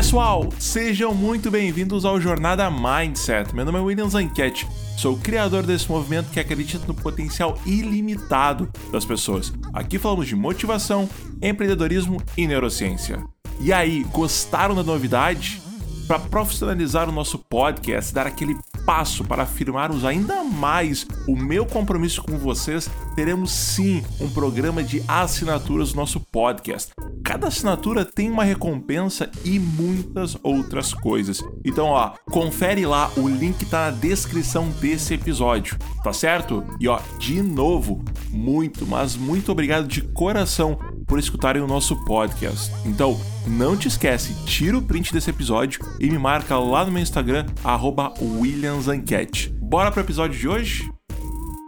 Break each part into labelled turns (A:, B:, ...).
A: Pessoal, sejam muito bem-vindos ao Jornada Mindset. Meu nome é William Zanquete, sou o criador desse movimento que acredita no potencial ilimitado das pessoas. Aqui falamos de motivação, empreendedorismo e neurociência. E aí, gostaram da novidade? Para profissionalizar o nosso podcast, dar aquele passo para afirmarmos ainda mais o meu compromisso com vocês, teremos sim um programa de assinaturas no nosso podcast. Cada assinatura tem uma recompensa e muitas outras coisas. Então, ó, confere lá, o link tá na descrição desse episódio, tá certo? E ó, de novo, muito, mas muito obrigado de coração por escutarem o nosso podcast. Então, não te esquece, tira o print desse episódio e me marca lá no meu Instagram, WilliamsAnquete. Bora pro episódio de hoje?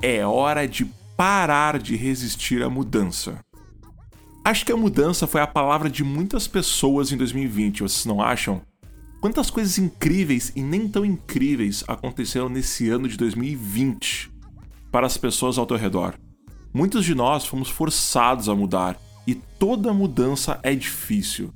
A: É hora de parar de resistir à mudança. Acho que a mudança foi a palavra de muitas pessoas em 2020, vocês não acham? Quantas coisas incríveis e nem tão incríveis aconteceram nesse ano de 2020 para as pessoas ao teu redor? Muitos de nós fomos forçados a mudar e toda mudança é difícil.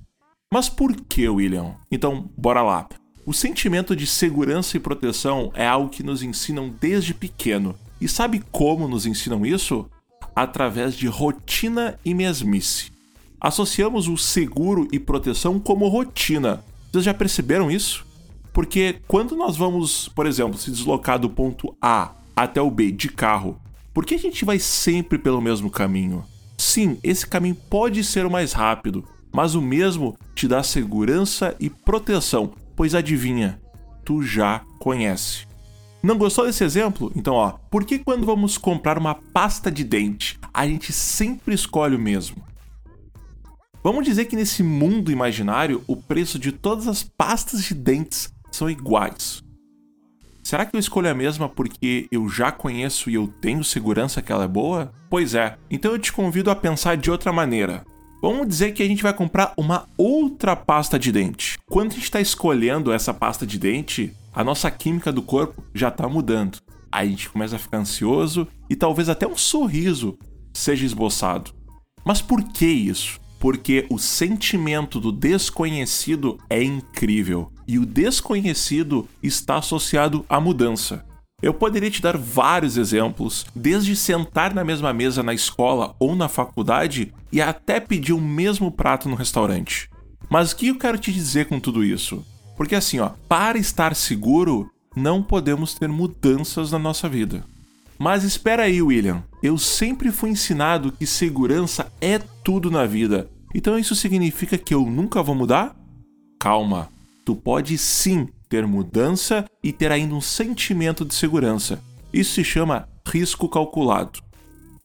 A: Mas por que, William? Então, bora lá. O sentimento de segurança e proteção é algo que nos ensinam desde pequeno. E sabe como nos ensinam isso? Através de rotina e mesmice. Associamos o seguro e proteção como rotina. Vocês já perceberam isso? Porque quando nós vamos, por exemplo, se deslocar do ponto A até o B de carro, por que a gente vai sempre pelo mesmo caminho? Sim, esse caminho pode ser o mais rápido, mas o mesmo te dá segurança e proteção, pois adivinha, tu já conhece. Não gostou desse exemplo? Então, ó, por que quando vamos comprar uma pasta de dente, a gente sempre escolhe o mesmo? Vamos dizer que nesse mundo imaginário, o preço de todas as pastas de dentes são iguais. Será que eu escolho a mesma porque eu já conheço e eu tenho segurança que ela é boa? Pois é, então eu te convido a pensar de outra maneira. Vamos dizer que a gente vai comprar uma outra pasta de dente. Quando a gente está escolhendo essa pasta de dente, a nossa química do corpo já está mudando. Aí a gente começa a ficar ansioso e talvez até um sorriso seja esboçado. Mas por que isso? Porque o sentimento do desconhecido é incrível e o desconhecido está associado à mudança. Eu poderia te dar vários exemplos, desde sentar na mesma mesa na escola ou na faculdade e até pedir o mesmo prato no restaurante. Mas o que eu quero te dizer com tudo isso? Porque assim, ó, para estar seguro, não podemos ter mudanças na nossa vida. Mas espera aí, William. Eu sempre fui ensinado que segurança é tudo na vida. Então isso significa que eu nunca vou mudar? Calma tu pode sim ter mudança e ter ainda um sentimento de segurança. Isso se chama risco calculado.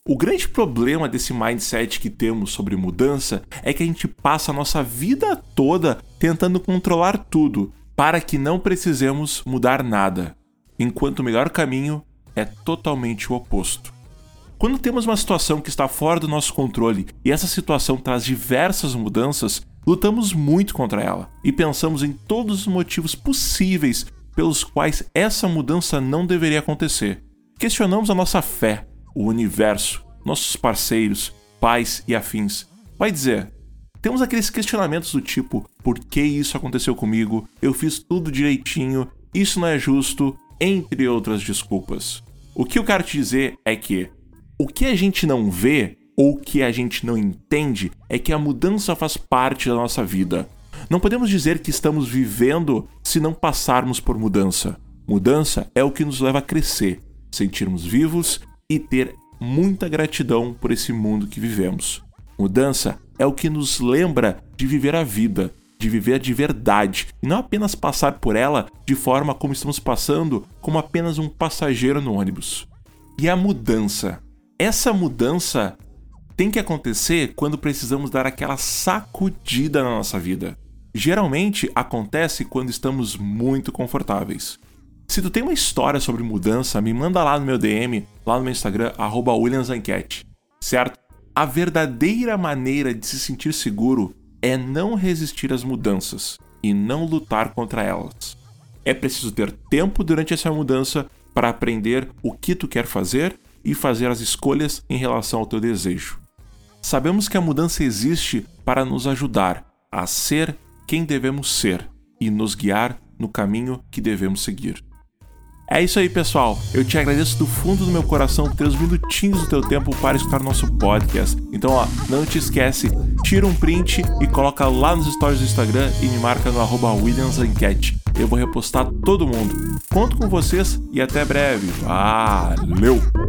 A: O grande problema desse mindset que temos sobre mudança é que a gente passa a nossa vida toda tentando controlar tudo para que não precisemos mudar nada, enquanto o melhor caminho é totalmente o oposto. Quando temos uma situação que está fora do nosso controle e essa situação traz diversas mudanças, Lutamos muito contra ela e pensamos em todos os motivos possíveis pelos quais essa mudança não deveria acontecer. Questionamos a nossa fé, o universo, nossos parceiros, pais e afins. Vai dizer, temos aqueles questionamentos do tipo: por que isso aconteceu comigo? Eu fiz tudo direitinho, isso não é justo, entre outras desculpas. O que eu quero te dizer é que o que a gente não vê ou que a gente não entende é que a mudança faz parte da nossa vida. Não podemos dizer que estamos vivendo se não passarmos por mudança. Mudança é o que nos leva a crescer, sentirmos vivos e ter muita gratidão por esse mundo que vivemos. Mudança é o que nos lembra de viver a vida, de viver de verdade, e não apenas passar por ela de forma como estamos passando, como apenas um passageiro no ônibus. E a mudança. Essa mudança tem que acontecer quando precisamos dar aquela sacudida na nossa vida. Geralmente acontece quando estamos muito confortáveis. Se tu tem uma história sobre mudança, me manda lá no meu DM, lá no meu Instagram, WilliamsEnquete, certo? A verdadeira maneira de se sentir seguro é não resistir às mudanças e não lutar contra elas. É preciso ter tempo durante essa mudança para aprender o que tu quer fazer e fazer as escolhas em relação ao teu desejo. Sabemos que a mudança existe para nos ajudar a ser quem devemos ser e nos guiar no caminho que devemos seguir. É isso aí, pessoal. Eu te agradeço do fundo do meu coração por ter os minutinhos do teu tempo para escutar nosso podcast. Então, ó, não te esquece, tira um print e coloca lá nos stories do Instagram e me marca no arroba WilliamsEnquete. Eu vou repostar todo mundo. Conto com vocês e até breve. Valeu!